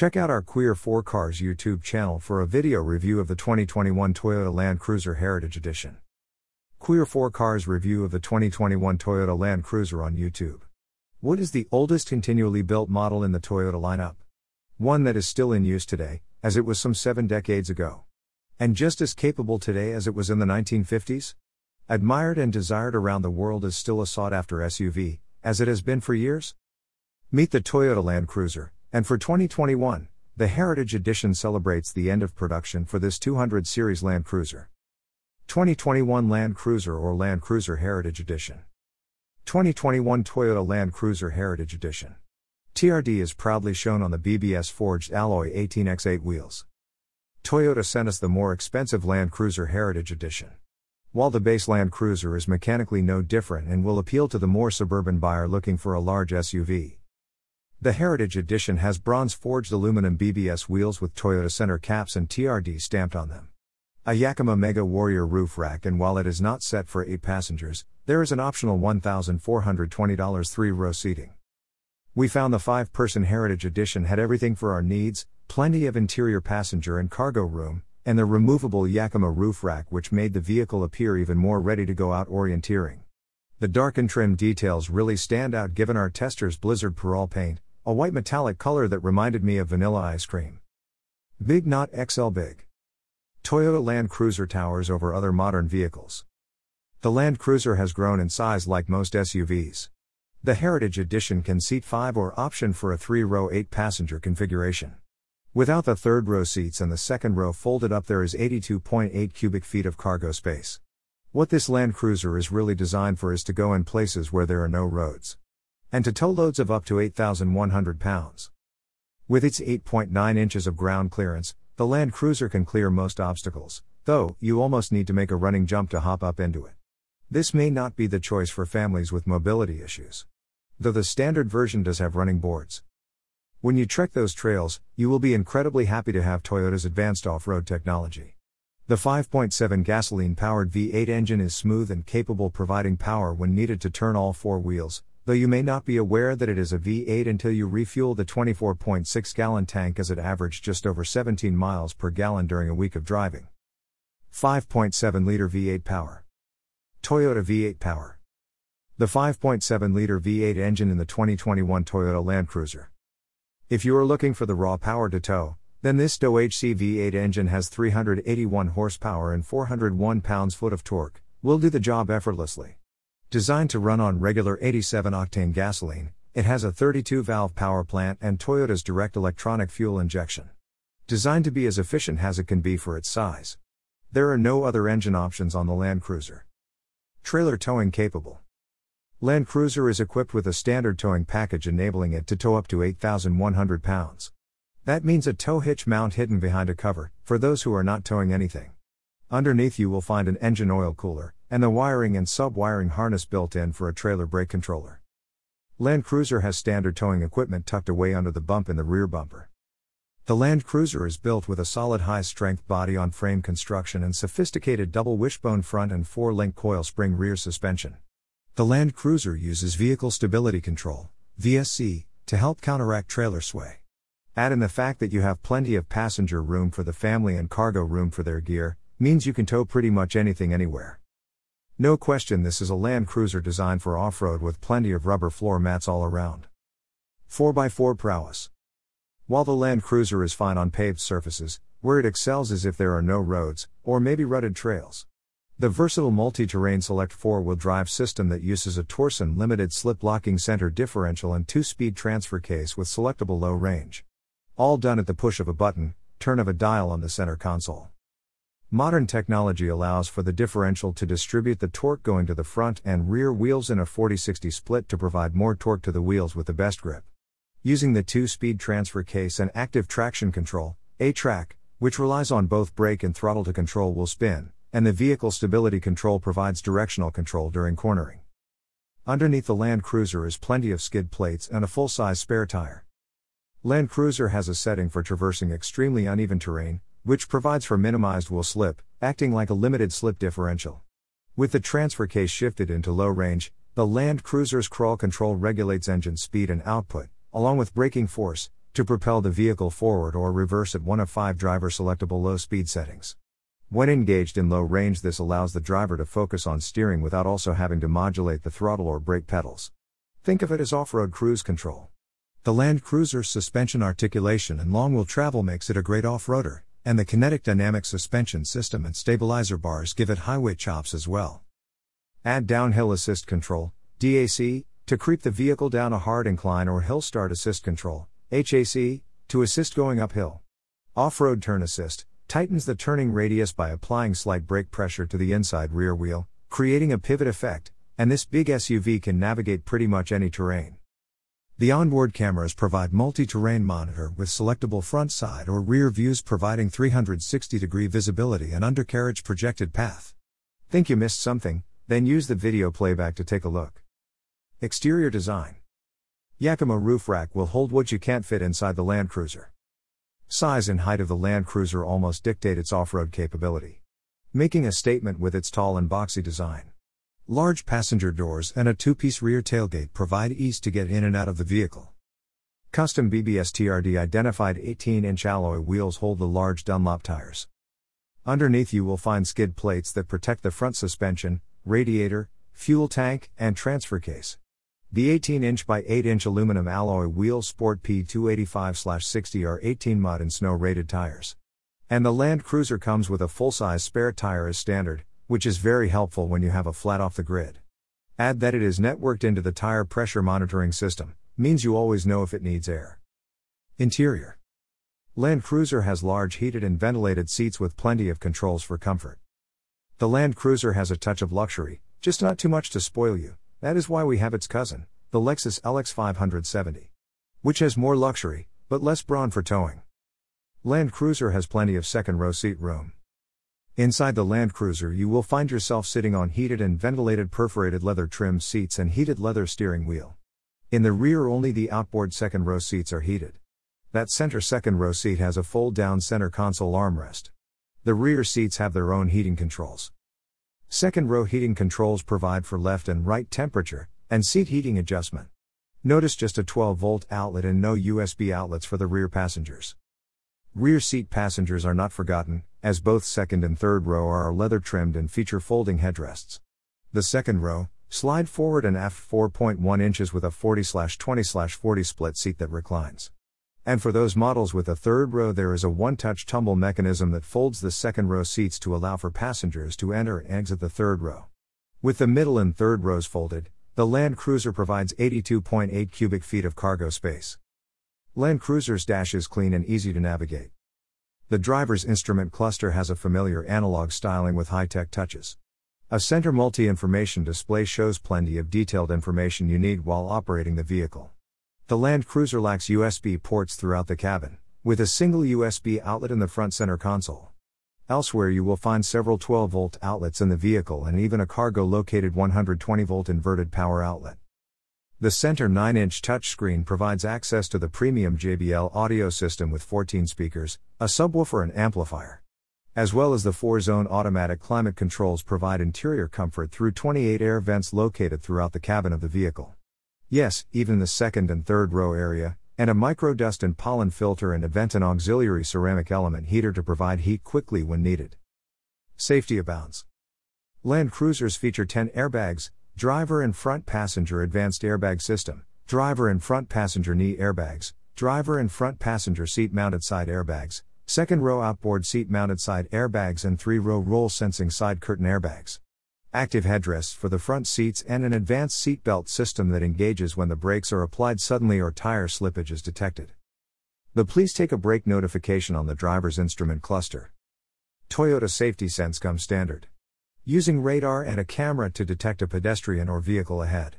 Check out our Queer 4 Cars YouTube channel for a video review of the 2021 Toyota Land Cruiser Heritage Edition. Queer 4 Cars review of the 2021 Toyota Land Cruiser on YouTube. What is the oldest continually built model in the Toyota lineup? One that is still in use today, as it was some seven decades ago. And just as capable today as it was in the 1950s? Admired and desired around the world is still a sought after SUV, as it has been for years? Meet the Toyota Land Cruiser, and for 2021, the Heritage Edition celebrates the end of production for this 200 Series Land Cruiser. 2021 Land Cruiser or Land Cruiser Heritage Edition. 2021 Toyota Land Cruiser Heritage Edition. TRD is proudly shown on the BBS forged alloy 18x8 wheels. Toyota sent us the more expensive Land Cruiser Heritage Edition. While the base Land Cruiser is mechanically no different and will appeal to the more suburban buyer looking for a large SUV. The Heritage Edition has bronze forged aluminum BBS wheels with Toyota center caps and TRD stamped on them. A Yakima Mega Warrior roof rack, and while it is not set for 8 passengers, there is an optional $1,420 three row seating. We found the five person Heritage Edition had everything for our needs plenty of interior passenger and cargo room, and the removable Yakima roof rack, which made the vehicle appear even more ready to go out orienteering. The dark and trim details really stand out given our tester's Blizzard Pearl paint, a white metallic color that reminded me of vanilla ice cream. Big Not XL Big. Toyota Land Cruiser towers over other modern vehicles. The Land Cruiser has grown in size like most SUVs. The Heritage Edition can seat 5 or option for a 3 row 8 passenger configuration. Without the third row seats and the second row folded up, there is 82.8 cubic feet of cargo space. What this Land Cruiser is really designed for is to go in places where there are no roads and to tow loads of up to 8,100 pounds. With its 8.9 inches of ground clearance, the Land Cruiser can clear most obstacles, though, you almost need to make a running jump to hop up into it. This may not be the choice for families with mobility issues. Though the standard version does have running boards. When you trek those trails, you will be incredibly happy to have Toyota's advanced off road technology. The 5.7 gasoline powered V8 engine is smooth and capable providing power when needed to turn all four wheels, though you may not be aware that it is a V8 until you refuel the 24.6 gallon tank as it averaged just over 17 miles per gallon during a week of driving. 5.7 liter V8 power. Toyota V8 power. The 5.7 liter V8 engine in the 2021 Toyota Land Cruiser. If you are looking for the raw power to tow, then this TOW HC V8 engine has 381 horsepower and 401 pounds-foot of torque, will do the job effortlessly. Designed to run on regular 87 octane gasoline, it has a 32 valve power plant and Toyota's direct electronic fuel injection. Designed to be as efficient as it can be for its size. There are no other engine options on the Land Cruiser. Trailer towing capable. Land Cruiser is equipped with a standard towing package enabling it to tow up to 8,100 pounds. That means a tow hitch mount hidden behind a cover, for those who are not towing anything. Underneath you will find an engine oil cooler, and the wiring and sub-wiring harness built in for a trailer brake controller. Land Cruiser has standard towing equipment tucked away under the bump in the rear bumper. The Land Cruiser is built with a solid high strength body on frame construction and sophisticated double wishbone front and four link coil spring rear suspension. The Land Cruiser uses Vehicle Stability Control, VSC, to help counteract trailer sway. Add in the fact that you have plenty of passenger room for the family and cargo room for their gear, means you can tow pretty much anything anywhere. No question, this is a Land Cruiser designed for off road with plenty of rubber floor mats all around. 4x4 prowess. While the Land Cruiser is fine on paved surfaces, where it excels is if there are no roads, or maybe rutted trails. The versatile multi terrain select four wheel drive system that uses a Torsen limited slip locking center differential and two speed transfer case with selectable low range. All done at the push of a button, turn of a dial on the center console. Modern technology allows for the differential to distribute the torque going to the front and rear wheels in a 40 60 split to provide more torque to the wheels with the best grip. Using the two speed transfer case and active traction control, A-TRAC, which relies on both brake and throttle to control will spin, and the vehicle stability control provides directional control during cornering. Underneath the Land Cruiser is plenty of skid plates and a full size spare tire. Land Cruiser has a setting for traversing extremely uneven terrain, which provides for minimized wheel slip, acting like a limited slip differential. With the transfer case shifted into low range, the Land Cruiser's crawl control regulates engine speed and output, along with braking force, to propel the vehicle forward or reverse at one of five driver selectable low speed settings. When engaged in low range, this allows the driver to focus on steering without also having to modulate the throttle or brake pedals. Think of it as off road cruise control. The Land Cruiser's suspension articulation and long wheel travel makes it a great off roader, and the kinetic dynamic suspension system and stabilizer bars give it highway chops as well. Add downhill assist control, DAC, to creep the vehicle down a hard incline or hill start assist control, HAC, to assist going uphill. Off road turn assist tightens the turning radius by applying slight brake pressure to the inside rear wheel, creating a pivot effect, and this big SUV can navigate pretty much any terrain. The onboard cameras provide multi terrain monitor with selectable front side or rear views providing 360 degree visibility and undercarriage projected path. Think you missed something? Then use the video playback to take a look. Exterior design Yakima roof rack will hold what you can't fit inside the Land Cruiser. Size and height of the Land Cruiser almost dictate its off road capability. Making a statement with its tall and boxy design. Large passenger doors and a two piece rear tailgate provide ease to get in and out of the vehicle. Custom BBS TRD identified 18 inch alloy wheels hold the large Dunlop tires. Underneath you will find skid plates that protect the front suspension, radiator, fuel tank, and transfer case. The 18 inch by 8 inch aluminum alloy wheels sport P285 60 are 18 mud and snow rated tires. And the Land Cruiser comes with a full size spare tire as standard, which is very helpful when you have a flat off the grid. Add that it is networked into the tire pressure monitoring system, means you always know if it needs air. Interior Land Cruiser has large heated and ventilated seats with plenty of controls for comfort. The Land Cruiser has a touch of luxury, just not too much to spoil you. That is why we have its cousin, the Lexus LX 570. Which has more luxury, but less brawn for towing. Land Cruiser has plenty of second row seat room. Inside the Land Cruiser, you will find yourself sitting on heated and ventilated perforated leather trimmed seats and heated leather steering wheel. In the rear, only the outboard second row seats are heated. That center second row seat has a fold down center console armrest. The rear seats have their own heating controls. Second row heating controls provide for left and right temperature and seat heating adjustment. Notice just a 12 volt outlet and no USB outlets for the rear passengers. Rear seat passengers are not forgotten, as both second and third row are leather trimmed and feature folding headrests. The second row, slide forward and aft 4.1 inches with a 40 20 40 split seat that reclines. And for those models with a third row, there is a one touch tumble mechanism that folds the second row seats to allow for passengers to enter and exit the third row. With the middle and third rows folded, the Land Cruiser provides 82.8 cubic feet of cargo space. Land Cruiser's dash is clean and easy to navigate. The driver's instrument cluster has a familiar analog styling with high tech touches. A center multi information display shows plenty of detailed information you need while operating the vehicle. The Land Cruiser lacks USB ports throughout the cabin, with a single USB outlet in the front center console. Elsewhere, you will find several 12 volt outlets in the vehicle and even a cargo located 120 volt inverted power outlet. The center 9 inch touchscreen provides access to the premium JBL audio system with 14 speakers, a subwoofer, and amplifier. As well as the 4 zone automatic climate controls provide interior comfort through 28 air vents located throughout the cabin of the vehicle. Yes, even the second and third row area, and a micro dust and pollen filter and a vent and auxiliary ceramic element heater to provide heat quickly when needed. Safety abounds. Land Cruisers feature 10 airbags, driver and front passenger advanced airbag system, driver and front passenger knee airbags, driver and front passenger seat mounted side airbags, second row outboard seat mounted side airbags, and three row roll sensing side curtain airbags active headrests for the front seats, and an advanced seatbelt system that engages when the brakes are applied suddenly or tire slippage is detected. The please take a brake notification on the driver's instrument cluster. Toyota Safety Sense comes standard. Using radar and a camera to detect a pedestrian or vehicle ahead.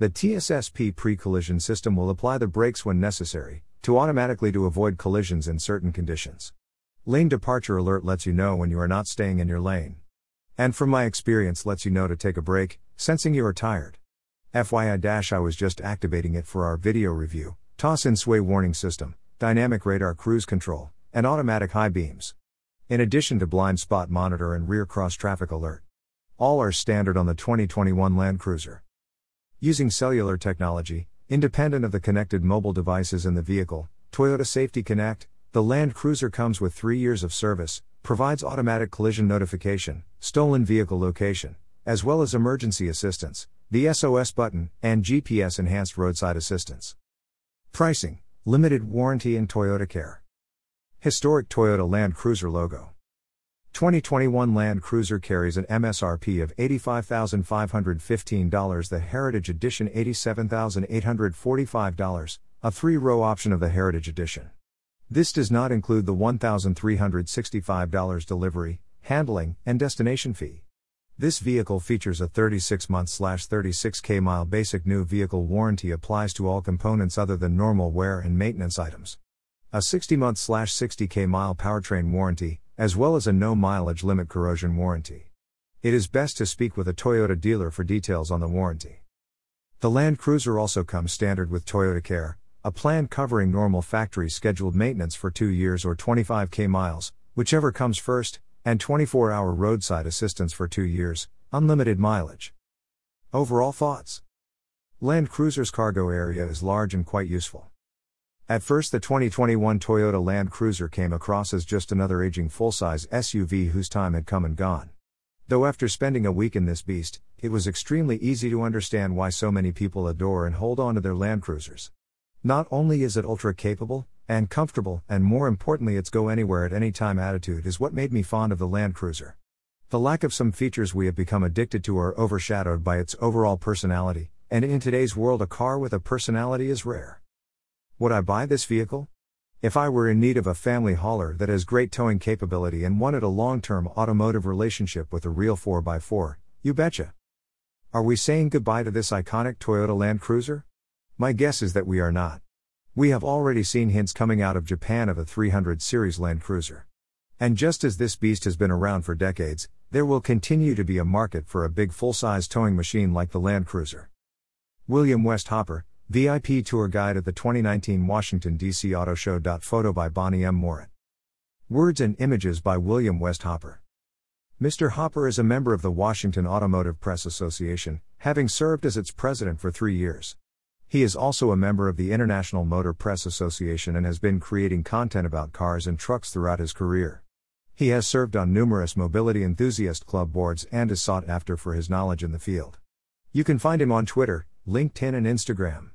The TSSP pre collision system will apply the brakes when necessary, to automatically to avoid collisions in certain conditions. Lane departure alert lets you know when you are not staying in your lane. And from my experience lets you know to take a break, sensing you are tired. FYI I was just activating it for our video review, toss in sway warning system, dynamic radar cruise control, and automatic high beams. In addition to blind spot monitor and rear cross traffic alert. All are standard on the 2021 Land Cruiser. Using cellular technology, independent of the connected mobile devices in the vehicle, Toyota Safety Connect, the Land Cruiser comes with three years of service, provides automatic collision notification, stolen vehicle location, as well as emergency assistance, the SOS button, and GPS enhanced roadside assistance. Pricing Limited warranty and Toyota Care. Historic Toyota Land Cruiser logo. 2021 Land Cruiser carries an MSRP of $85,515, the Heritage Edition $87,845, a three row option of the Heritage Edition. This does not include the $1,365 delivery, handling, and destination fee. This vehicle features a 36 month 36k mile basic new vehicle warranty applies to all components other than normal wear and maintenance items. A 60 month 60k mile powertrain warranty, as well as a no mileage limit corrosion warranty. It is best to speak with a Toyota dealer for details on the warranty. The Land Cruiser also comes standard with Toyota Care, a plan covering normal factory scheduled maintenance for 2 years or 25k miles, whichever comes first, and 24 hour roadside assistance for 2 years, unlimited mileage. Overall thoughts Land Cruiser's cargo area is large and quite useful. At first, the 2021 Toyota Land Cruiser came across as just another aging full size SUV whose time had come and gone. Though, after spending a week in this beast, it was extremely easy to understand why so many people adore and hold on to their Land Cruisers. Not only is it ultra capable, and comfortable, and more importantly, its go anywhere at any time attitude is what made me fond of the Land Cruiser. The lack of some features we have become addicted to are overshadowed by its overall personality, and in today's world, a car with a personality is rare. Would I buy this vehicle? If I were in need of a family hauler that has great towing capability and wanted a long term automotive relationship with a real 4x4, you betcha. Are we saying goodbye to this iconic Toyota Land Cruiser? My guess is that we are not. We have already seen hints coming out of Japan of a 300 series Land Cruiser. And just as this beast has been around for decades, there will continue to be a market for a big full size towing machine like the Land Cruiser. William West Hopper, VIP Tour Guide at the 2019 Washington, D.C. Auto Show. Photo by Bonnie M. Moret. Words and images by William West Hopper. Mr. Hopper is a member of the Washington Automotive Press Association, having served as its president for three years. He is also a member of the International Motor Press Association and has been creating content about cars and trucks throughout his career. He has served on numerous mobility enthusiast club boards and is sought after for his knowledge in the field. You can find him on Twitter, LinkedIn, and Instagram.